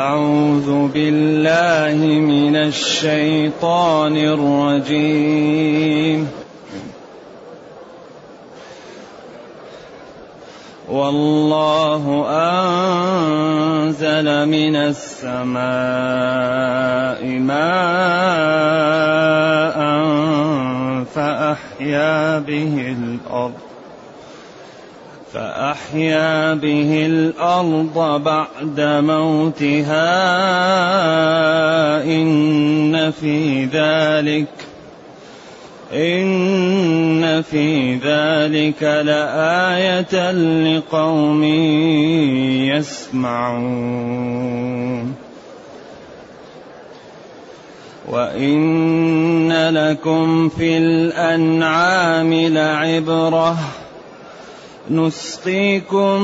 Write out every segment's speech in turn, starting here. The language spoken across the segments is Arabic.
أعوذ بالله من الشيطان الرجيم. والله أنزل من السماء ماء فأحيا به الأرض. فأحيا به الأرض بعد موتها إن في ذلك إن في ذلك لآية لقوم يسمعون وإن لكم في الأنعام لعبرةً نسقيكم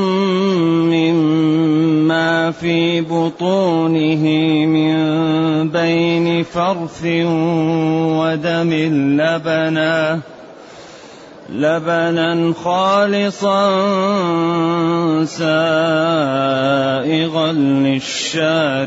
مما في بطونه من بين فرث ودم لبنا لبنا خالصا سائغا للشاربين.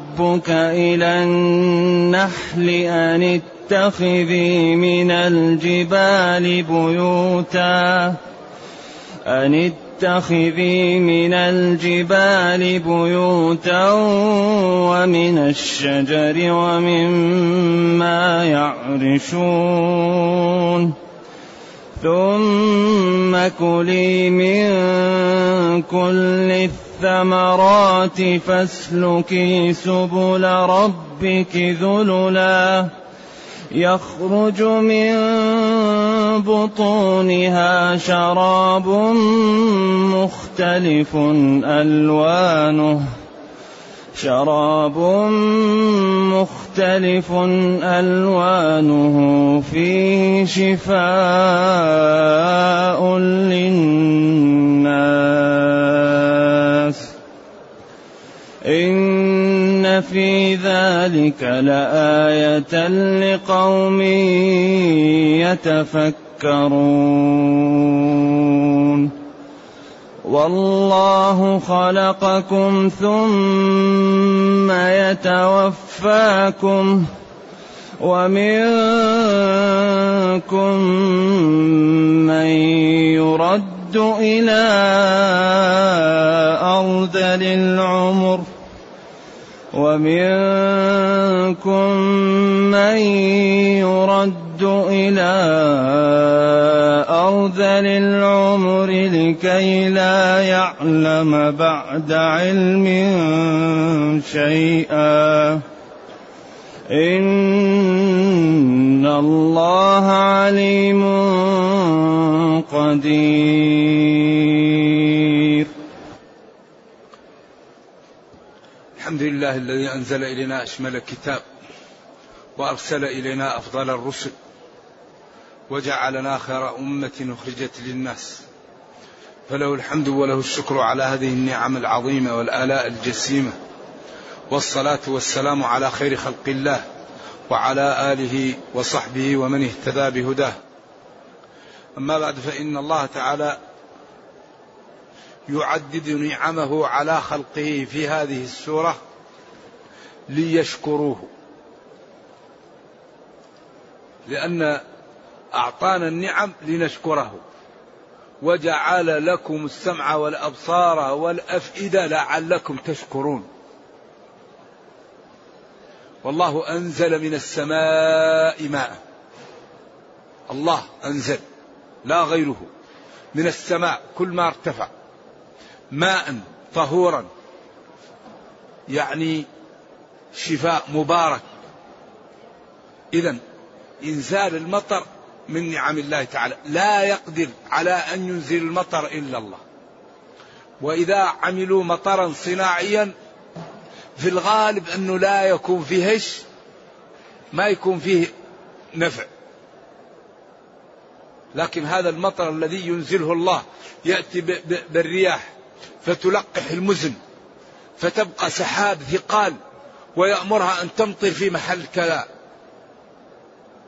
ربك إلى النحل أن اتخذي من الجبال بيوتا. أن اتخذي من الجبال بيوتا ومن الشجر ومما يعرشون. ثم كلي من كل الثمرات فاسلكي سبل ربك ذللا. يخرج من بطونها شراب مختلف ألوانه. شراب مختلف ألوانه فيه شفاء للناس إن في ذلك لآية لقوم يتفكرون والله خلقكم ثم يتوفاكم ومنكم من يرد إلى ارذل العمر ومنكم من يرد إلى أرذل العمر لكي لا يعلم بعد علم شيئا. إن الله عليم قدير. الحمد لله الذي أنزل إلينا أشمل الكتاب وأرسل إلينا أفضل الرسل. وجعلنا خير أمة أخرجت للناس. فله الحمد وله الشكر على هذه النعم العظيمة والآلاء الجسيمة. والصلاة والسلام على خير خلق الله وعلى آله وصحبه ومن اهتدى بهداه. أما بعد فإن الله تعالى يعدد نعمه على خلقه في هذه السورة ليشكروه. لأن أعطانا النعم لنشكره. وجعل لكم السمع والأبصار والأفئدة لعلكم تشكرون. والله أنزل من السماء ماء. الله أنزل لا غيره. من السماء كل ما ارتفع. ماء طهورا. يعني شفاء مبارك. إذا إنزال المطر من نعم الله تعالى. لا يقدر على أن ينزل المطر إلا الله. وإذا عملوا مطرا صناعيا في الغالب أنه لا يكون فيه ما يكون فيه نفع. لكن هذا المطر الذي ينزله الله يأتي بالرياح فتلقح المزن فتبقى سحاب ثقال ويأمرها أن تمطر في محل كذا.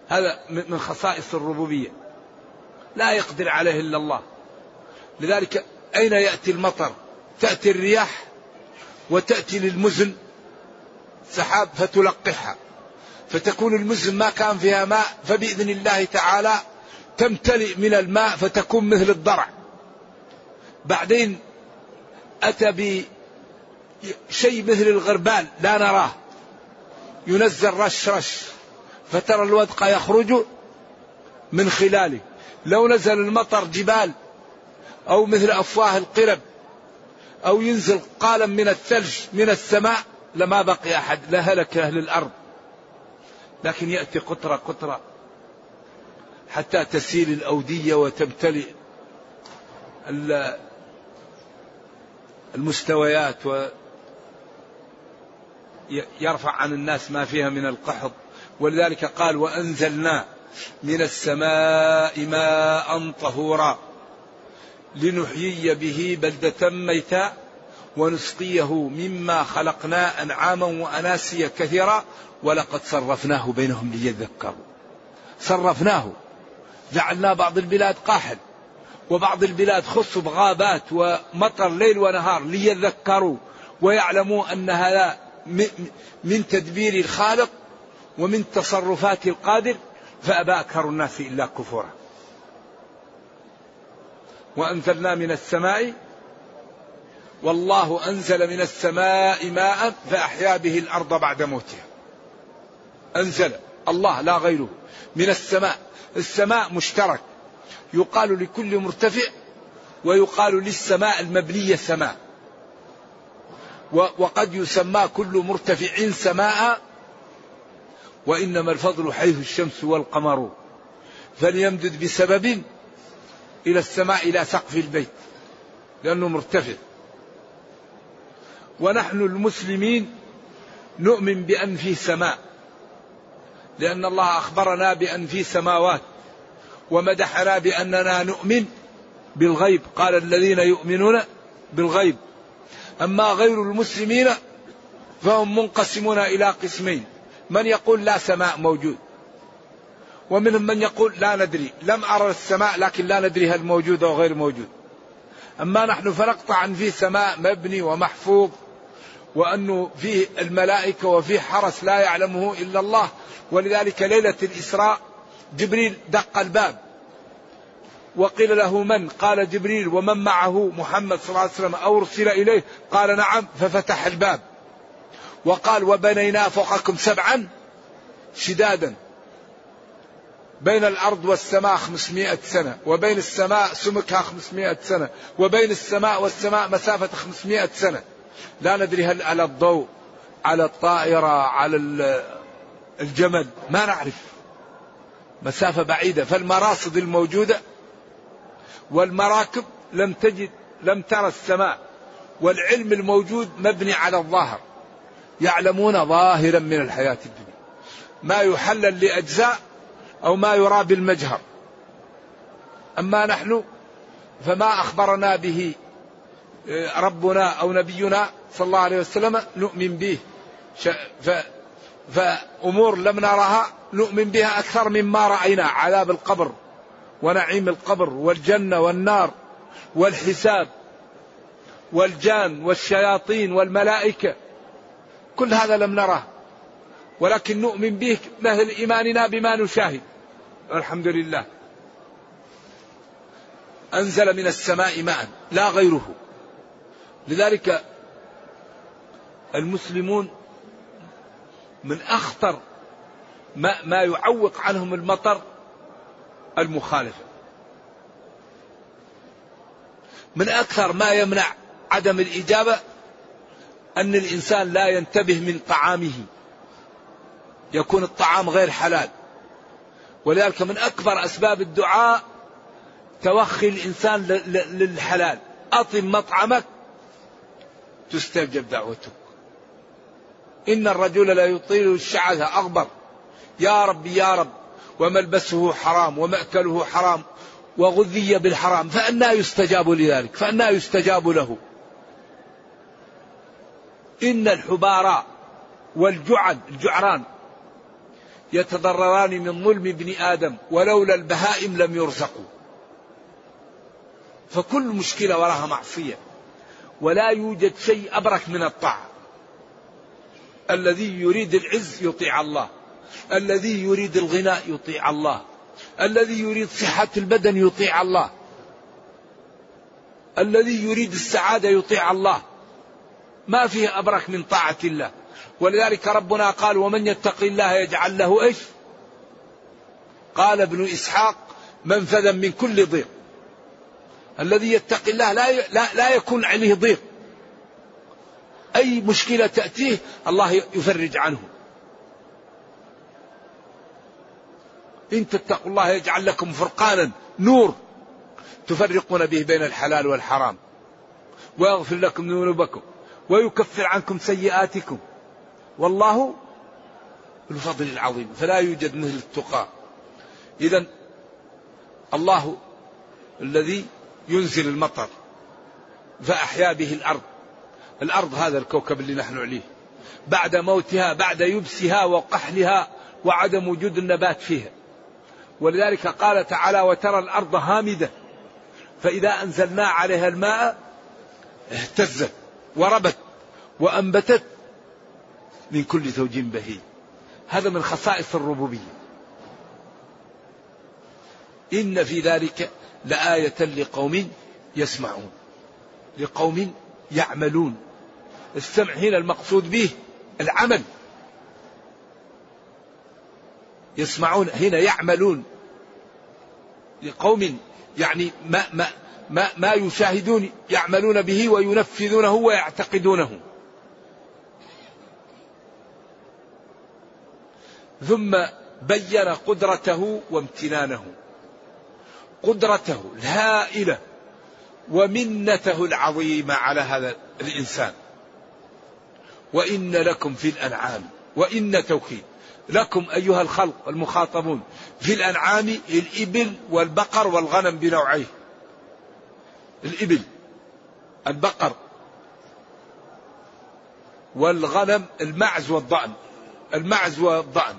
هذا من خصائص الربوبية. لا يقدر عليه إلا الله. لذلك أين يأتي المطر؟ تأتي الرياح وتأتي للمزن. سحاب فتلقحها فتكون المزن ما كان فيها ماء فبإذن الله تعالى تمتلئ من الماء فتكون مثل الضرع. بعدين أتى بشيء مثل الغربال لا نراه. ينزل رش رش. فترى الودق يخرج من خلاله. لو نزل المطر جبال أو مثل أفواه القرب أو ينزل قالا من الثلج من السماء لما بقي أحد لهلك أهل الأرض. لكن يأتي قطرة قطرة حتى تسيل الأودية وتمتلئ المستويات ويرفع عن الناس ما فيها من القحط. ولذلك قال وأنزلنا من السماء ماء طهورا لنحيي به بلدة ميتا ونسقيه مما خلقنا أنعاما وأناسيا كثيرا ولقد صرفناه بينهم ليذكروا. صرفناه. جعلنا بعض البلاد قاحل وبعض البلاد خص بغابات ومطر ليل ونهار ليذكروا ويعلموا أن هذا من تدبير الخالق ومن تصرفات القادر فأبى أكثر الناس إلا كفورا. وأنزلنا من السماء والله أنزل من السماء ماء فأحيا به الأرض بعد موتها. أنزل الله لا غيره. من السماء السماء مشترك. يقال لكل مرتفع ويقال للسماء المبنية سماء. وقد يسمى كل مرتفع سماء وإنما الفضل حيث الشمس والقمر. فليمدد بسبب إلى السماء إلى سقف البيت لأنه مرتفع. ونحن المسلمين نؤمن بأن في سماء لأن الله أخبرنا بأن في سماوات ومدحنا بأننا نؤمن بالغيب. قال الذين يؤمنون بالغيب. أما غير المسلمين فهم منقسمون إلى قسمين. من يقول لا سماء موجود ومنهم من يقول لا ندري. لم أرى السماء لكن لا ندري هل موجود أو غير موجود. أما نحن فنقطع أن في سماء مبني ومحفوظ وأنه فيه الملائكة وفيه حرس لا يعلمه إلا الله. ولذلك ليلة الإسراء جبريل دق الباب وقيل له من؟ قال جبريل. ومن معه؟ محمد صلى الله عليه وسلم. أو أرسل إليه؟ قال نعم. ففتح الباب. وقال وبنينا فوقكم سبعا شدادا بين الأرض والسماء خمسمائة سنة وبين السماء سمكها خمسمائة سنة وبين السماء والسماء مسافة خمسمائة سنة. لا ندري هل على الضوء على الطائرة على الجمل ما نعرف. مسافة بعيدة. فالمراصد الموجودة والمراكب لم تجد لم ترى السماء والعلم الموجود مبني على الظاهر. يعلمون ظاهرا من الحياة الدنيا. ما يحلل لأجزاء أو ما يرى بالمجهر. أما نحن فما أخبرنا به آه، ربنا أو نبينا صلى الله عليه وسلم نؤمن به. فأمور لم نرها نؤمن بها أكثر مما رأينا. عذاب القبر ونعيم القبر والجنة والنار والحساب والجان والشياطين والملائكة كل هذا لم نره. ولكن نؤمن به مثل إيماننا بما نشاهد. الحمد لله. أنزل من السماء ماء لا غيره. لذلك المسلمون من أخطر ما, ما يعوق عنهم المطر المخالفة. من أكثر ما يمنع عدم الإجابة أن الإنسان لا ينتبه من طعامه. يكون الطعام غير حلال. ولذلك من أكبر أسباب الدعاء توخي الإنسان للحلال. أطم مطعمك تستجب دعوتك. إن الرجل لا يطيل الشعث أغبر يا رب يا رب وملبسه حرام ومأكله حرام وغذي بالحرام فأنا يستجاب لذلك فأنا يستجاب له. إن الحبارى والجعد الجعران يتضرران من ظلم ابن آدم ولولا البهائم لم يرزقوا. فكل مشكلة وراها معصية. ولا يوجد شيء أبرك من الطاعة. الذي يريد العز يطيع الله. الذي يريد الغنى يطيع الله. الذي يريد صحة البدن يطيع الله. الذي يريد السعادة يطيع الله. ما فيه أبرك من طاعة الله. ولذلك ربنا قال ومن يتق الله يجعل له إيش؟ قال ابن إسحاق منفذا من كل ضيق. الذي يتقي الله لا لا, لا يكون عليه ضيق. أي مشكلة تأتيه الله يفرج عنه. إن تتقوا الله يجعل لكم فرقانا نور تفرقون به بين الحلال والحرام. ويغفر لكم ذنوبكم. ويكفر عنكم سيئاتكم. والله الفضل العظيم فلا يوجد مثل التقى. إذا الله الذي ينزل المطر فأحيا به الأرض. الأرض هذا الكوكب اللي نحن عليه. بعد موتها بعد يبسها وقحلها وعدم وجود النبات فيها. ولذلك قال تعالى وترى الأرض هامدة فإذا أنزلنا عليها الماء اهتزت. وربت وأنبتت من كل زوج بهيج. هذا من خصائص الربوبية. إن في ذلك لآية لقوم يسمعون لقوم يعملون. السمع هنا المقصود به العمل. يسمعون هنا يعملون. لقوم يعني ما ما ما, ما يشاهدون يعملون به وينفذونه ويعتقدونه. ثم بين قدرته وامتنانه. قدرته الهائلة ومنته العظيمة على هذا الإنسان. وإن لكم في الأنعام وإن توكيد. لكم أيها الخلق المخاطبون في الأنعام الإبل والبقر والغنم بنوعيه. الإبل البقر والغنم المعز والضأن المعز والضأن.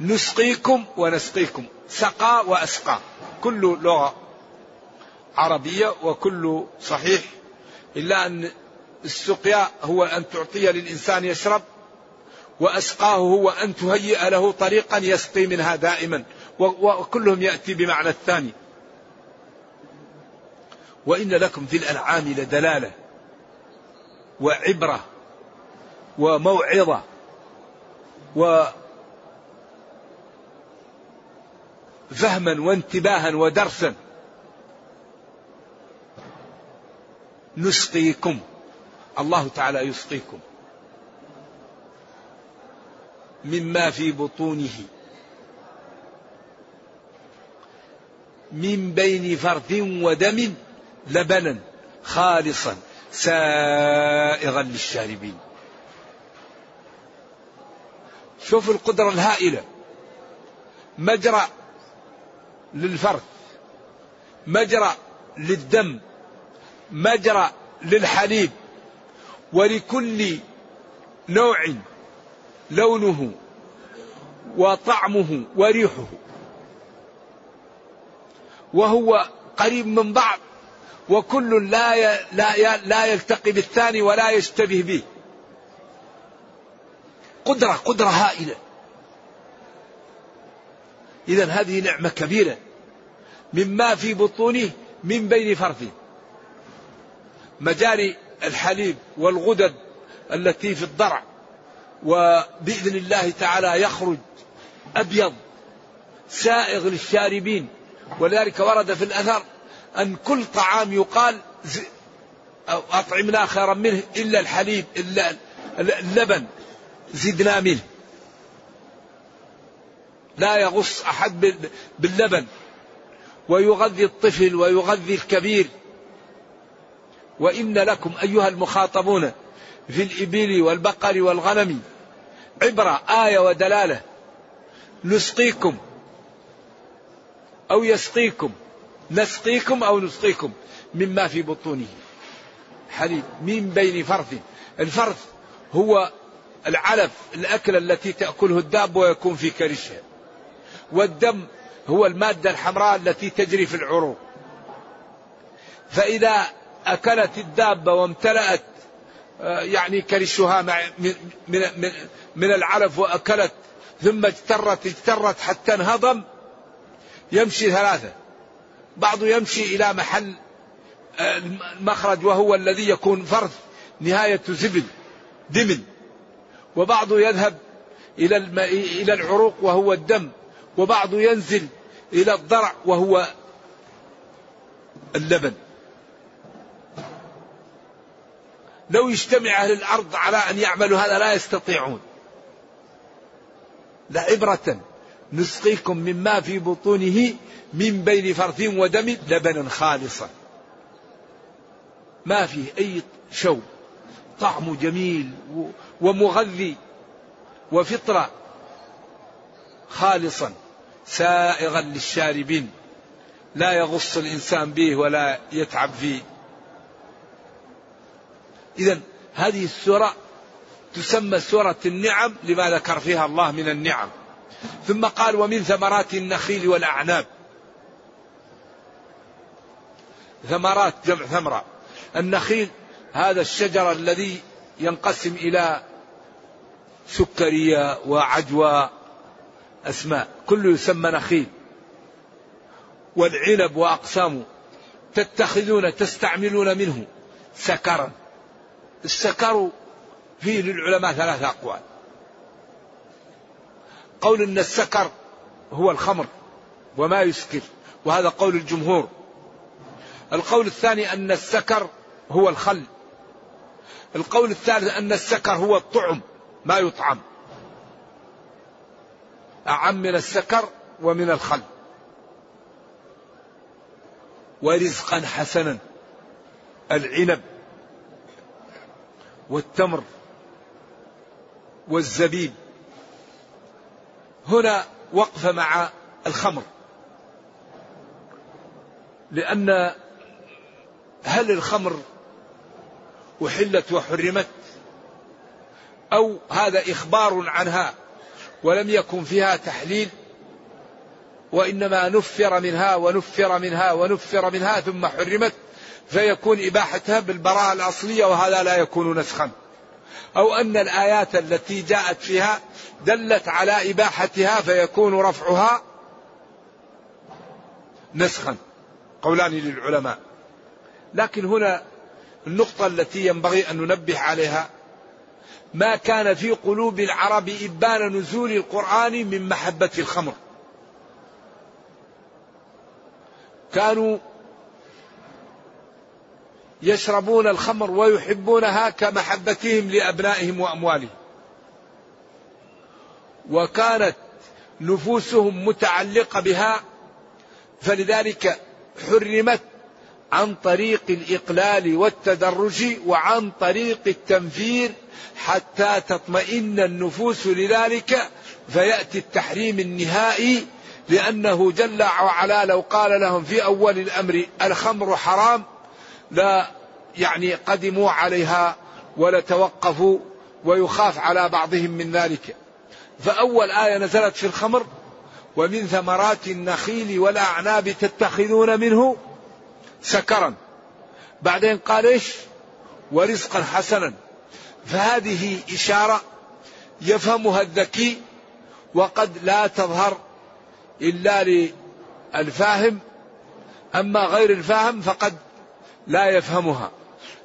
نسقيكم ونسقيكم سقى وأسقى. كل لغة عربية وكل صحيح إلا أن السقيا هو أن تعطي للإنسان يشرب وأسقاه هو أن تهيئ له طريقا يسقي منها دائما وكلهم يأتي بمعنى الثاني. وإن لكم في الأنعام لدلالة وعبرة وموعظة و فهما وانتباها ودرسا نسقيكم. الله تعالى يسقيكم مما في بطونه من بين فرث ودم لبنا خالصا سائغا للشاربين. شوف القدرة الهائلة. مجرى للفرث مجرى للدم مجرى للحليب ولكل نوع لونه وطعمه وريحه. وهو قريب من بعض وكل لا لا لا يلتقي بالثاني ولا يشتبه به. قدرة قدرة هائلة. إذا هذه نعمة كبيرة. مما في بطونه من بين فرث مجاري الحليب والغدد التي في الضرع. وبإذن الله تعالى يخرج أبيض سائغ للشاربين. ولذلك ورد في الأثر أن كل طعام يقال أطعمنا خيرا منه إلا الحليب إلا اللبن زدنا منه. لا يغص أحد باللبن. ويغذي الطفل ويغذي الكبير. وإن لكم أيها المخاطبون في الإبل والبقر والغنم عبرة آية ودلالة. نسقيكم أو يسقيكم. نسقيكم أو نسقيكم مما في بطونه. حليب من بين فرث. الفرث هو العلف الأكلة التي تأكله الداب ويكون في كرشها والدم هو المادة الحمراء التي تجري في العروق. فإذا أكلت الدابة وامتلأت آه، يعني كرشها من, من, من العلف وأكلت ثم اجترت اجترت حتى انهضم يمشي ثلاثة. بعض يمشي إلى محل آه، المخرج وهو الذي يكون فرث نهاية زبل دمن. وبعض يذهب إلى إلى العروق وهو الدم. وبعض ينزل إلى الضرع وهو اللبن. لو يجتمع أهل الأرض على أن يعملوا هذا لا يستطيعون. لعبرة نسقيكم مما في بطونه من بين فرث ودم لبنا خالصا. ما فيه أي شوب طعمه جميل ومغذي وفطرة خالصا. سائغا للشاربين. لا يغص الإنسان به ولا يتعب فيه. إذا هذه السورة تسمى سورة النعم لما ذكر فيها الله من النعم. ثم قال ومن ثمرات النخيل والأعناب. ثمرات جمع ثمرة. النخيل هذا الشجر الذي ينقسم إلى سكرية وعجوة أسماء كله يسمى نخيل. والعنب وأقسامه تتخذون تستعملون منه سكرا. السكر فيه للعلماء ثلاثة أقوال. قول أن السكر هو الخمر وما يسكر وهذا قول الجمهور. القول الثاني أن السكر هو الخل. القول الثالث أن السكر هو الطعم ما يطعم. أعم من السكر ومن الخل. ورزقا حسنا. العنب والتمر والزبيب. هنا وقفة مع الخمر. لأن هل الخمر أحلت وحرمت؟ أو هذا إخبار عنها ولم يكن فيها تحليل؟ وإنما نفر منها ونفر منها ونفر منها ثم حرمت فيكون إباحتها بالبراءة الأصلية وهذا لا يكون نسخا. أو أن الآيات التي جاءت فيها دلت على إباحتها فيكون رفعها نسخا. قولان للعلماء. لكن هنا النقطة التي ينبغي أن ننبه عليها. ما كان في قلوب العرب إبان نزول القرآن من محبة الخمر. كانوا يشربون الخمر ويحبونها كمحبتهم لأبنائهم وأموالهم. وكانت نفوسهم متعلقة بها فلذلك حرمت عن طريق الإقلال والتدرج وعن طريق التنفير حتى تطمئن النفوس لذلك فيأتي التحريم النهائي لأنه جل وعلا لو قال لهم في أول الأمر الخمر حرام لا يعني قدموا عليها ولتوقفوا ويخاف على بعضهم من ذلك. فأول آية نزلت في الخمر ومن ثمرات النخيل والأعناب تتخذون منه سكرا. بعدين قال إيش؟ ورزقا حسنا. فهذه إشارة يفهمها الذكي وقد لا تظهر إلا للفاهم. أما غير الفاهم فقد لا يفهمها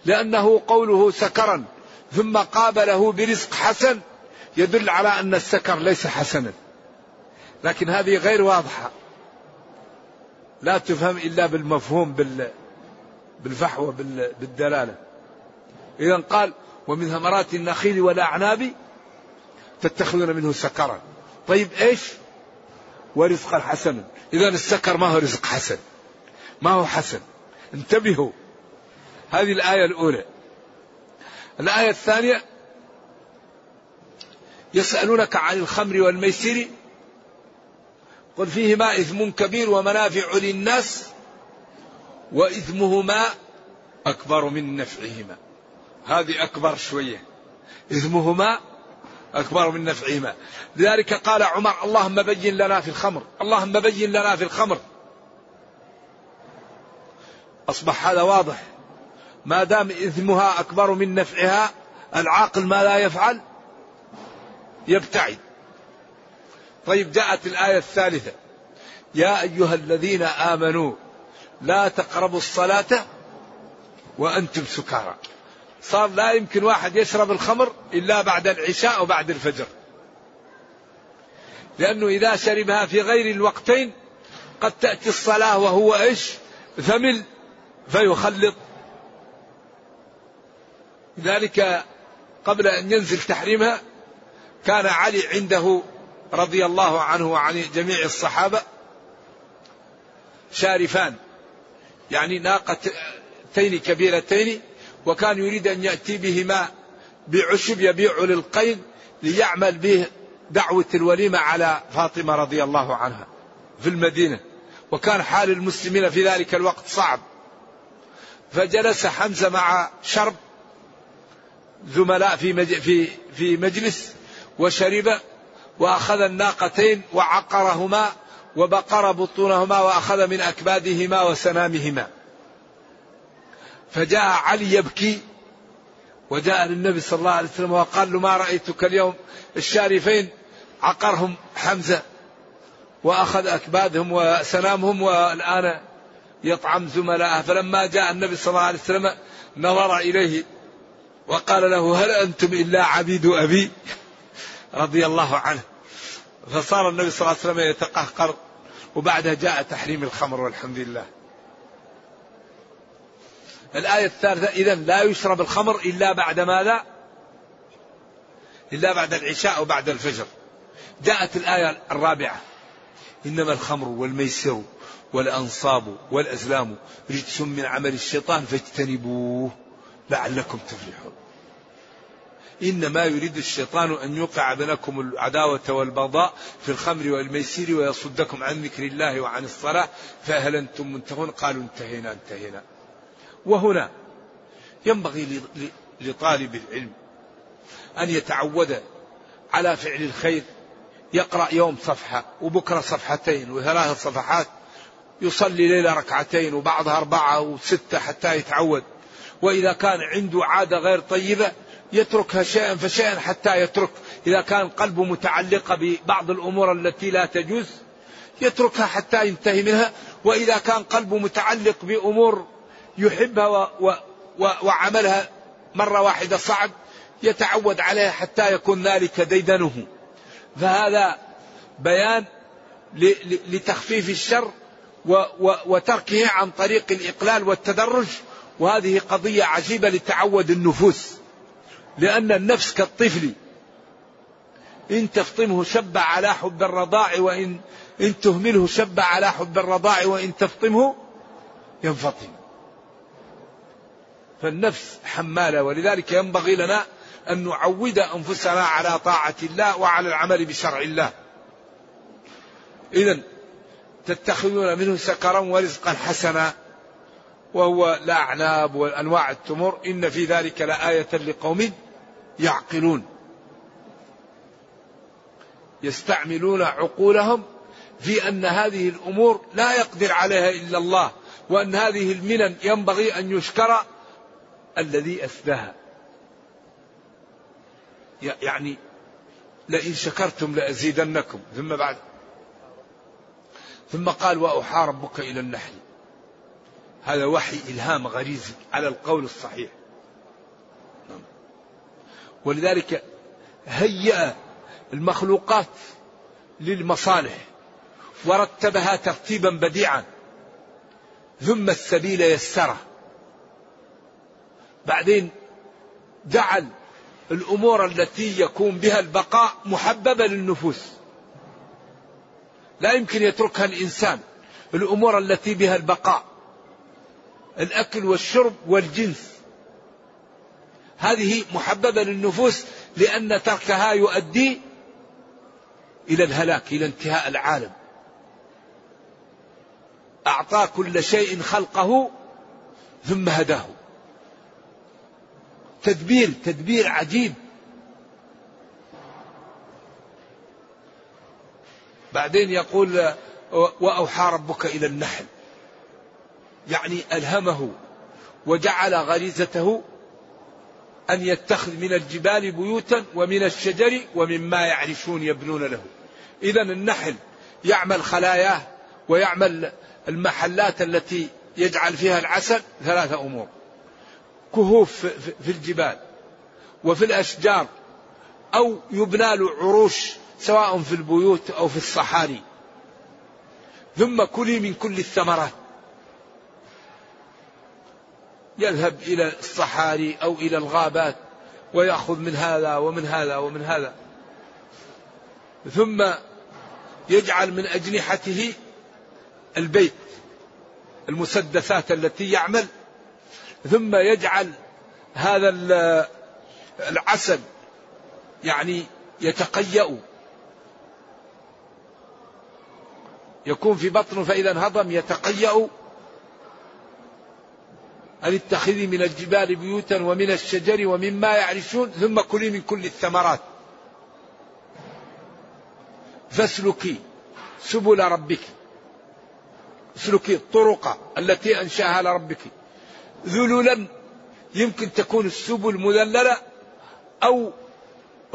لأنه قوله سكرا ثم قابله برزق حسن يدل على أن السكر ليس حسنا. لكن هذه غير واضحة. لا تفهم إلا بالمفهوم بالفحوى بالدلالة. إذا قال ومن ثمرات النخيل والأعناب تتخذون منه سكرا. طيب إيش؟ ورزقا حسنا إذا السكر ما هو رزق حسن. ما هو حسن. انتبهوا. هذه الآية الأولى. الآية الثانية يسألونك عن الخمر والميسر قل فيهما إثم كبير ومنافع للناس وإثمهما أكبر من نفعهما. هذه أكبر شوية. إثمهما أكبر من نفعهما. لذلك قال عمر اللهم بين لنا في الخمر. اللهم بين لنا في الخمر. أصبح هذا واضح. ما دام إثمها أكبر من نفعها العاقل ما لا يفعل؟ يبتعد. طيب جاءت الآية الثالثة. يا أيها الذين آمنوا لا تقربوا الصلاة وأنتم سكارى. صار لا يمكن واحد يشرب الخمر إلا بعد العشاء أو بعد الفجر. لأنه إذا شربها في غير الوقتين قد تأتي الصلاة وهو إيش؟ ثمل فيخلط. لذلك قبل أن ينزل تحريمها كان علي عنده رضي الله عنه وعن جميع الصحابة شارفان يعني ناقتين كبيرتين وكان يريد أن يأتي بهما بعشب يبيع للقيد ليعمل به دعوة الوليمة على فاطمة رضي الله عنها في المدينة. وكان حال المسلمين في ذلك الوقت صعب. فجلس حمزة مع شرب زملاء في في في مجلس وشرب وأخذ الناقتين وعقرهما وبقر بطونهما وأخذ من أكبادهما وسنامهما. فجاء علي يبكي وجاء للنبي صلى الله عليه وسلم وقال له ما رأيتك اليوم؟ الشارفين عقرهم حمزة وأخذ أكبادهم وسنامهم والآن يطعم زملائه فلما جاء النبي صلى الله عليه وسلم نظر إليه وقال له هل أنتم إلا عبيد أبي؟ رضي الله عنه. فصار النبي صلى الله عليه وسلم يتقهقر وبعدها جاء تحريم الخمر والحمد لله. الآية الثالثة إذا لا يشرب الخمر إلا بعد ماذا؟ إلا بعد العشاء أو بعد الفجر. جاءت الآية الرابعة. إنما الخمر والميسر والأنصاب والأزلام رجس من عمل الشيطان فاجتنبوه لعلكم تفلحون. إنما يريد الشيطان أن يوقع بينكم العداوة والبغضاء في الخمر والميسر ويصدكم عن ذكر الله وعن الصلاة فهل أنتم منتهون؟ قالوا انتهينا انتهينا. وهنا ينبغي لطالب العلم أن يتعود على فعل الخير يقرأ يوم صفحة وبكرة صفحتين وثلاث صفحات يصلي ليلة ركعتين وبعضها أربعة وستة حتى يتعود. وإذا كان عنده عادة غير طيبة يتركها شيئا فشيئا حتى يترك. إذا كان قلبه متعلق ببعض الأمور التي لا تجوز يتركها حتى ينتهي منها. وإذا كان قلبه متعلق بأمور يحبها و و و وعملها مرة واحدة صعب يتعود عليها حتى يكون ذلك ديدنه. فهذا بيان لتخفيف الشر وتركه عن طريق الإقلال والتدرج. وهذه قضية عجيبة لتعود النفوس. لأن النفس كالطفل. إن تفطمه شب على حب الرضاع وإن إن تهمله شب على حب الرضاع وإن تفطمه ينفطم. فالنفس حمالة ولذلك ينبغي لنا أن نعود أنفسنا على طاعة الله وعلى العمل بشرع الله. إذا تتخذون منه سكرا ورزقا حسنا وهو الأعناب وأنواع التمر إن في ذلك لآية لقوم يعقلون. يستعملون عقولهم في أن هذه الأمور لا يقدر عليها إلا الله وأن هذه المنن ينبغي أن يشكر الذي أسداها يعني لئن شكرتم لأزيدنكم. ثم بعد. ثم قال وأوحى ربك إلى النحل. هذا وحي إلهام غريزي على القول الصحيح. ولذلك هيأ المخلوقات للمصالح ورتبها ترتيبا بديعا. ثم السبيل يسره. بعدين جعل الأمور التي يكون بها البقاء محببة للنفوس. لا يمكن يتركها الإنسان. الأمور التي بها البقاء. الأكل والشرب والجنس. هذه محببة للنفوس لأن تركها يؤدي إلى الهلاك إلى انتهاء العالم. أعطى كل شيء خلقه ثم هداه. تدبير تدبير عجيب. بعدين يقول وأوحى ربك إلى النحل. يعني ألهمه وجعل غريزته أن يتخذ من الجبال بيوتا ومن الشجر ومما يعرشون يبنون له. إذا النحل يعمل خلاياه ويعمل المحلات التي يجعل فيها العسل ثلاثة أمور. كهوف في الجبال وفي الأشجار أو يبنى له عروش سواء في البيوت أو في الصحاري. ثم كلي من كل الثمرات. يذهب إلى الصحاري أو إلى الغابات ويأخذ من هذا ومن هذا ومن هذا. ثم يجعل من أجنحته البيت المسدسات التي يعمل. ثم يجعل هذا العسل يعني يتقيأ. يكون في بطنه فإذا انهضم يتقيأ. أن اتخذي من الجبال بيوتا ومن الشجر ومما يعرشون ثم كلي من كل الثمرات. فاسلكي سبل ربك. اسلكي الطرق التي أنشأها لربك. ذللا يمكن تكون السبل مذللة أو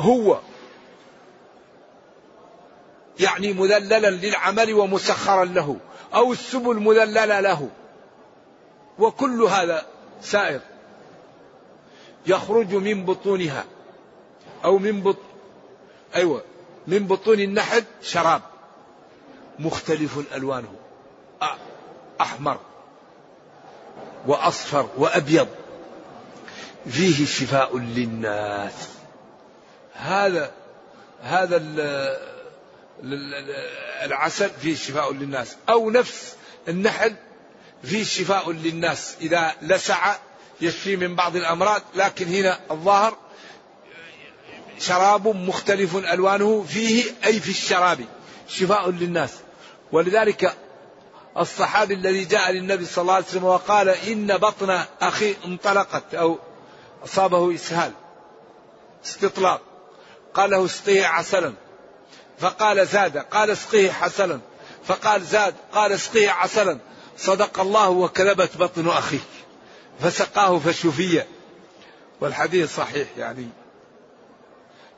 هو يعني مذللا للعمل ومسخرا له أو السبل مذللة له. وكل هذا سائر يخرج من بطونها أو من بط أيوة من بطون النحل شراب مختلف ألوانه أحمر وأصفر وأبيض. فيه شفاء للناس. هذا هذا العسل فيه شفاء للناس. أو نفس النحل فيه شفاء للناس. إذا لسع يشفي من بعض الأمراض لكن هنا الظاهر شراب مختلف ألوانه فيه أي في الشراب شفاء للناس. ولذلك الصحابي الذي جاء للنبي صلى الله عليه وسلم وقال إن بطن أخي انطلقت أو أصابه إسهال استطلاق. قال له اسقيه عسلا. فقال زاد قال اسقيه عسلا فقال زاد قال اسقيه عسلا. صدق الله وكذبت بطن أخيك فسقاه فشفي. والحديث صحيح يعني.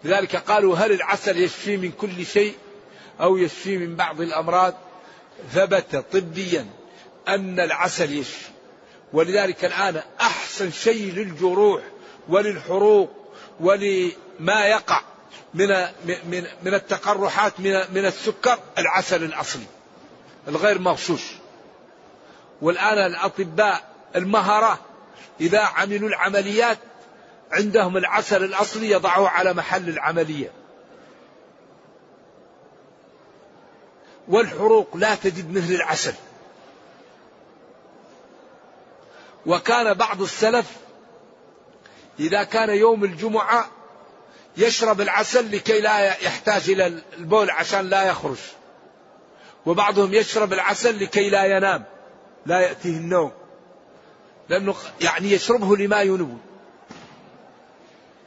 لذلك قالوا هل العسل يشفي من كل شيء أو يشفي من بعض الأمراض؟ ثبت طبيا أن العسل يشفي. ولذلك الآن أحسن شيء للجروح وللحروق ولما يقع من من من التقرحات من من السكر العسل الأصلي الغير مغشوش. والآن الأطباء المهرة إذا عملوا العمليات عندهم العسل الأصلي يضعوه على محل العملية. والحروق لا تجد مثل العسل. وكان بعض السلف إذا كان يوم الجمعة يشرب العسل لكي لا يحتاج إلى البول عشان لا يخرج. وبعضهم يشرب العسل لكي لا ينام. لا يأتيه النوم. لأنه يعني يشربه لما ينوي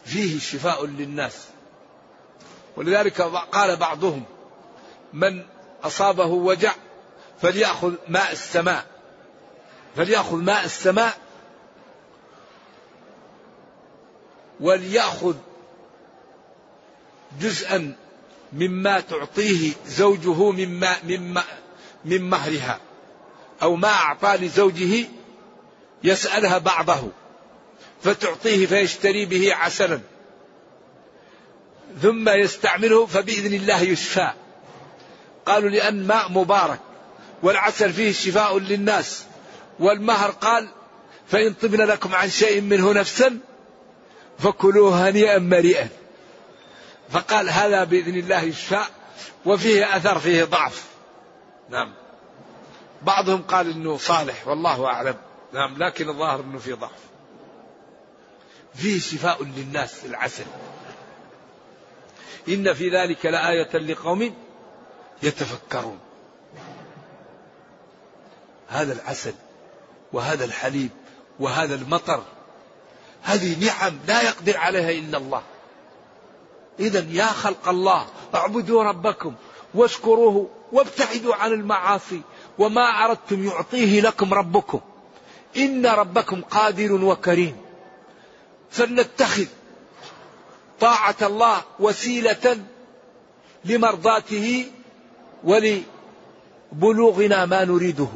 فيه شفاء للناس. ولذلك قال بعضهم من أصابه وجع فليأخذ ماء السماء. فليأخذ ماء السماء وليأخذ جزءا مما تعطيه زوجه مما مما من مهرها. أو ما أعطى لزوجه يسألها بعضه فتعطيه فيشتري به عسلا ثم يستعمله فبإذن الله يشفى. قالوا لأن ماء مبارك والعسل فيه شفاء للناس والمهر قال فإن طبن لكم عن شيء منه نفسا فكلوه هنيئا مريئا فقال هذا بإذن الله يشفى وفيه أثر فيه ضعف. نعم. بعضهم قال إنه صالح والله أعلم. نعم لكن الظاهر أنه في ضعف. فيه شفاء للناس العسل. إن في ذلك لآية لقوم يتفكرون. هذا العسل وهذا الحليب وهذا المطر هذه نعم لا يقدر عليها إلا الله. إذا يا خلق الله اعبدوا ربكم واشكروه وابتعدوا عن المعاصي وما أردتم يعطيه لكم ربكم. إن ربكم قادر وكريم. فلنتخذ طاعة الله وسيلة لمرضاته ولبلوغنا ما نريده.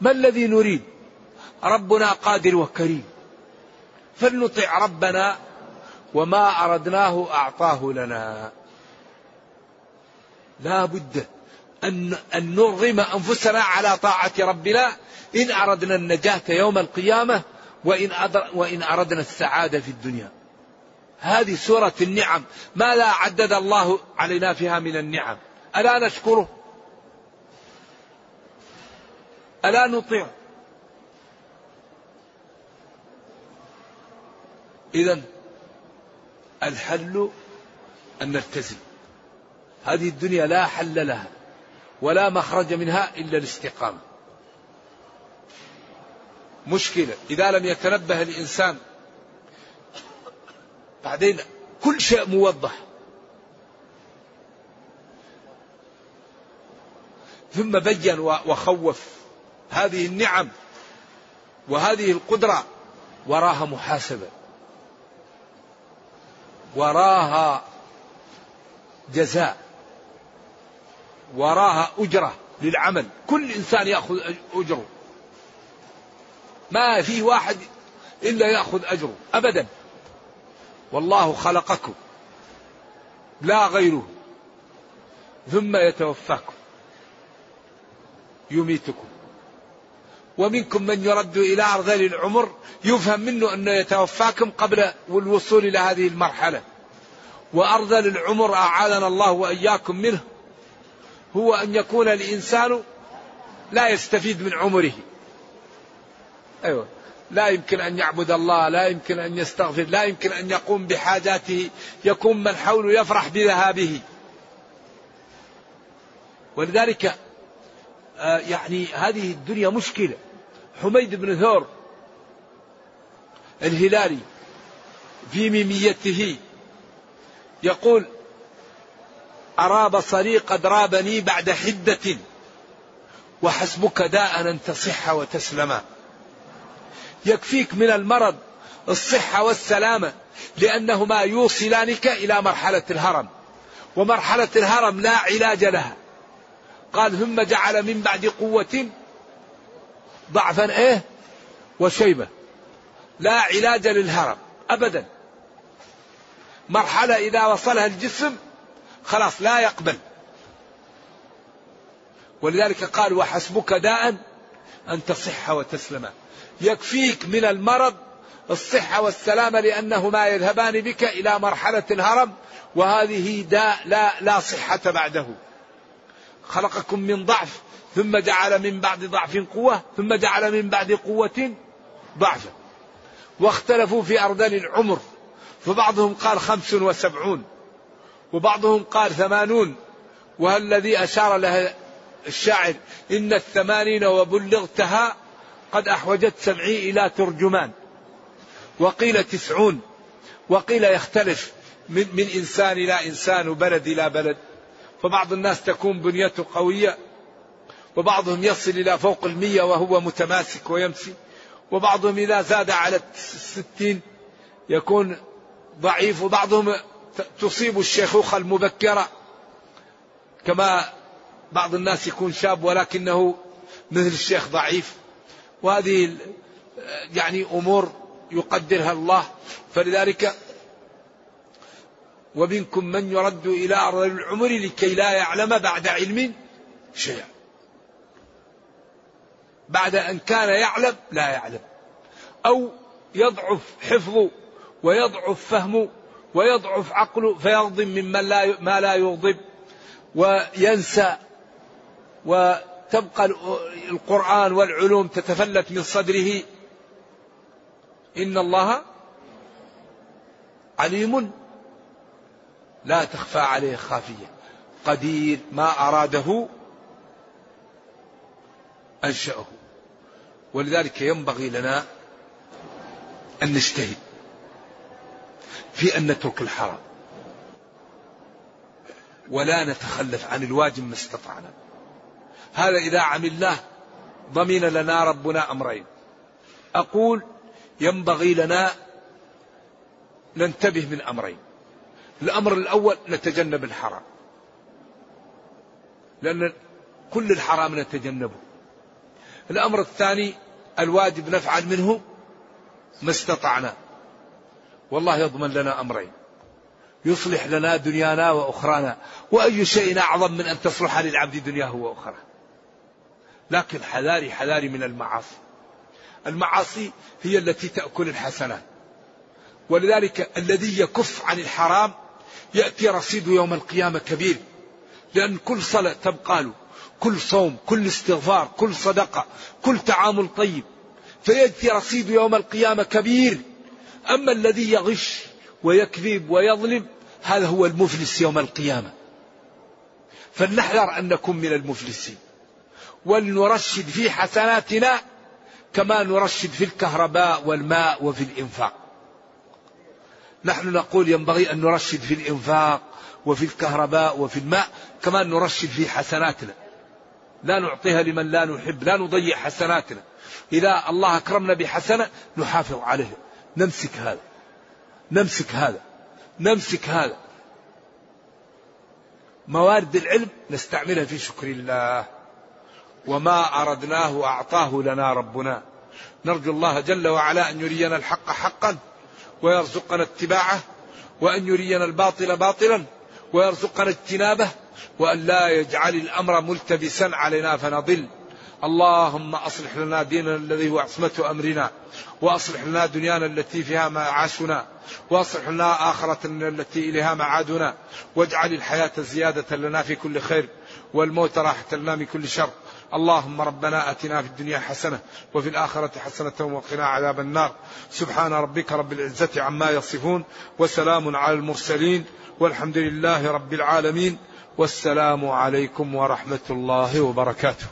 ما الذي نريد؟ ربنا قادر وكريم. فلنطع ربنا وما أردناه أعطاه لنا. لا بد أن, أن نرغم أنفسنا على طاعة ربنا. إن أردنا النجاة يوم القيامة وإن, وإن أردنا السعادة في الدنيا. هذه سورة النعم. ما لا عدد الله علينا فيها من النعم؟ ألا نشكره؟ ألا نطيع؟ إذا الحل أن نلتزم. هذه الدنيا لا حل لها. ولا مخرج منها إلا الاستقامة. مشكلة. إذا لم يتنبه الإنسان بعدين كل شيء موضح. ثم بين وخوف. هذه النعم وهذه القدرة وراها محاسبة. وراها جزاء. وراها أجرة للعمل. كل إنسان يأخذ أجره. ما في واحد إلا يأخذ أجره. أبدا. والله خلقكم. لا غيره. ثم يتوفاكم. يميتكم. ومنكم من يرد إلى أرذل العمر يفهم منه أنه يتوفاكم قبل الوصول إلى هذه المرحلة. وأرذل العمر أعاذنا الله وإياكم منه. هو أن يكون الإنسان لا يستفيد من عمره. أيوة. لا يمكن أن يعبد الله لا يمكن أن يستغفر لا يمكن أن يقوم بحاجاته. يكون من حوله يفرح بذهابه. ولذلك آه يعني هذه الدنيا مشكلة. حميد بن ثور الهلالي في ميميته يقول أرى بصري قد رابني بعد حدة. وحسبك داء أن تصح وتسلما يكفيك من المرض الصحة والسلامة لأنهما يوصلانك إلى مرحلة الهرم. ومرحلة الهرم لا علاج لها. قال ثم جعل من بعد قوة ضعفا إيه؟ وشيبة. لا علاج للهرم أبدا. مرحلة إذا وصلها الجسم خلاص لا يقبل. ولذلك قال وحسبك داء أن تصح وتسلم. يكفيك من المرض الصحة والسلامة لأنهما يذهبان بك إلى مرحلة الهرم وهذه داء لا, لا صحة بعده. خلقكم من ضعف ثم جعل من بعد ضعف قوة ثم جعل من بعد قوة ضعفا. واختلفوا في أرذل العمر فبعضهم قال خمس وسبعون. وبعضهم قال ثمانون والذي أشار له الشاعر إن الثمانين وبلغتها قد أحوجت سمعي إلى ترجمان وقيل تسعون وقيل يختلف من, من إنسان إلى إنسان وبلد إلى بلد فبعض الناس تكون بنيته قوية وبعضهم يصل إلى فوق المية وهو متماسك ويمشي وبعضهم إذا زاد على الستين يكون ضعيف وبعضهم تصيب الشيخوخة المبكرة. كما بعض الناس يكون شاب ولكنه مثل الشيخ ضعيف. وهذه يعني أمور يقدرها الله. فلذلك ومنكم من يرد إلى أرض العمر لكي لا يعلم بعد علم شيئا. بعد أن كان يعلم لا يعلم. أو يضعف حفظه ويضعف فهمه ويضعف عقله فيغضب ممن لا ما لا يغضب وينسى تبقى القرآن والعلوم تتفلت من صدره. إن الله عليم. لا تخفى عليه خافية. قدير ما أراده أنشأه. ولذلك ينبغي لنا أن نجتهد. في أن نترك الحرام. ولا نتخلف عن الواجب ما استطعنا. هذا إذا عملناه ضمن لنا ربنا أمرين. أقول ينبغي لنا ننتبه من أمرين. الأمر الأول نتجنب الحرام. لأن كل الحرام نتجنبه. الأمر الثاني الواجب نفعل منه ما استطعنا. والله يضمن لنا أمرين. يصلح لنا دنيانا وأخرانا وأي شيء أعظم من أن تصلح للعبد دنياه وأخراه لكن حذاري حذاري من المعاصي. المعاصي هي التي تأكل الحسنات. ولذلك الذي يكف عن الحرام يأتي رصيده يوم القيامة كبير. لأن كل صلاة تبقى له. كل صوم كل استغفار كل صدقة كل تعامل طيب. فيأتي رصيده يوم القيامة كبير. أما الذي يغش ويكذب ويظلم هذا هو المفلس يوم القيامة. فلنحذر أن نكون من المفلسين. ولنرشد في حسناتنا كما نرشد في الكهرباء والماء وفي الإنفاق. نحن نقول ينبغي أن نرشد في الإنفاق وفي الكهرباء وفي الماء كما نرشد في حسناتنا. لا نعطيها لمن لا نحب لا نضيع حسناتنا. إذا الله أكرمنا بحسنة نحافظ عليها. نمسك هذا. نمسك هذا. نمسك هذا. موارد العلم نستعملها في شكر الله. وما أردناه أعطاه لنا ربنا. نرجو الله جل وعلا أن يرينا الحق حقا ويرزقنا اتباعه وأن يرينا الباطل باطلا ويرزقنا اجتنابه وأن لا يجعل الأمر ملتبسا علينا فنضل. اللهم أصلح لنا ديننا الذي هو عصمة أمرنا وأصلح لنا دنيانا التي فيها معاشنا وأصلح لنا آخرتنا التي إليها معادنا واجعل الحياة زيادة لنا في كل خير والموت راحة لنا من كل شر. اللهم ربنا آتنا في الدنيا حسنة وفي الآخرة حسنة وقنا عذاب النار. سبحان ربك رب العزة عما يصفون وسلام على المرسلين والحمد لله رب العالمين والسلام عليكم ورحمة الله وبركاته.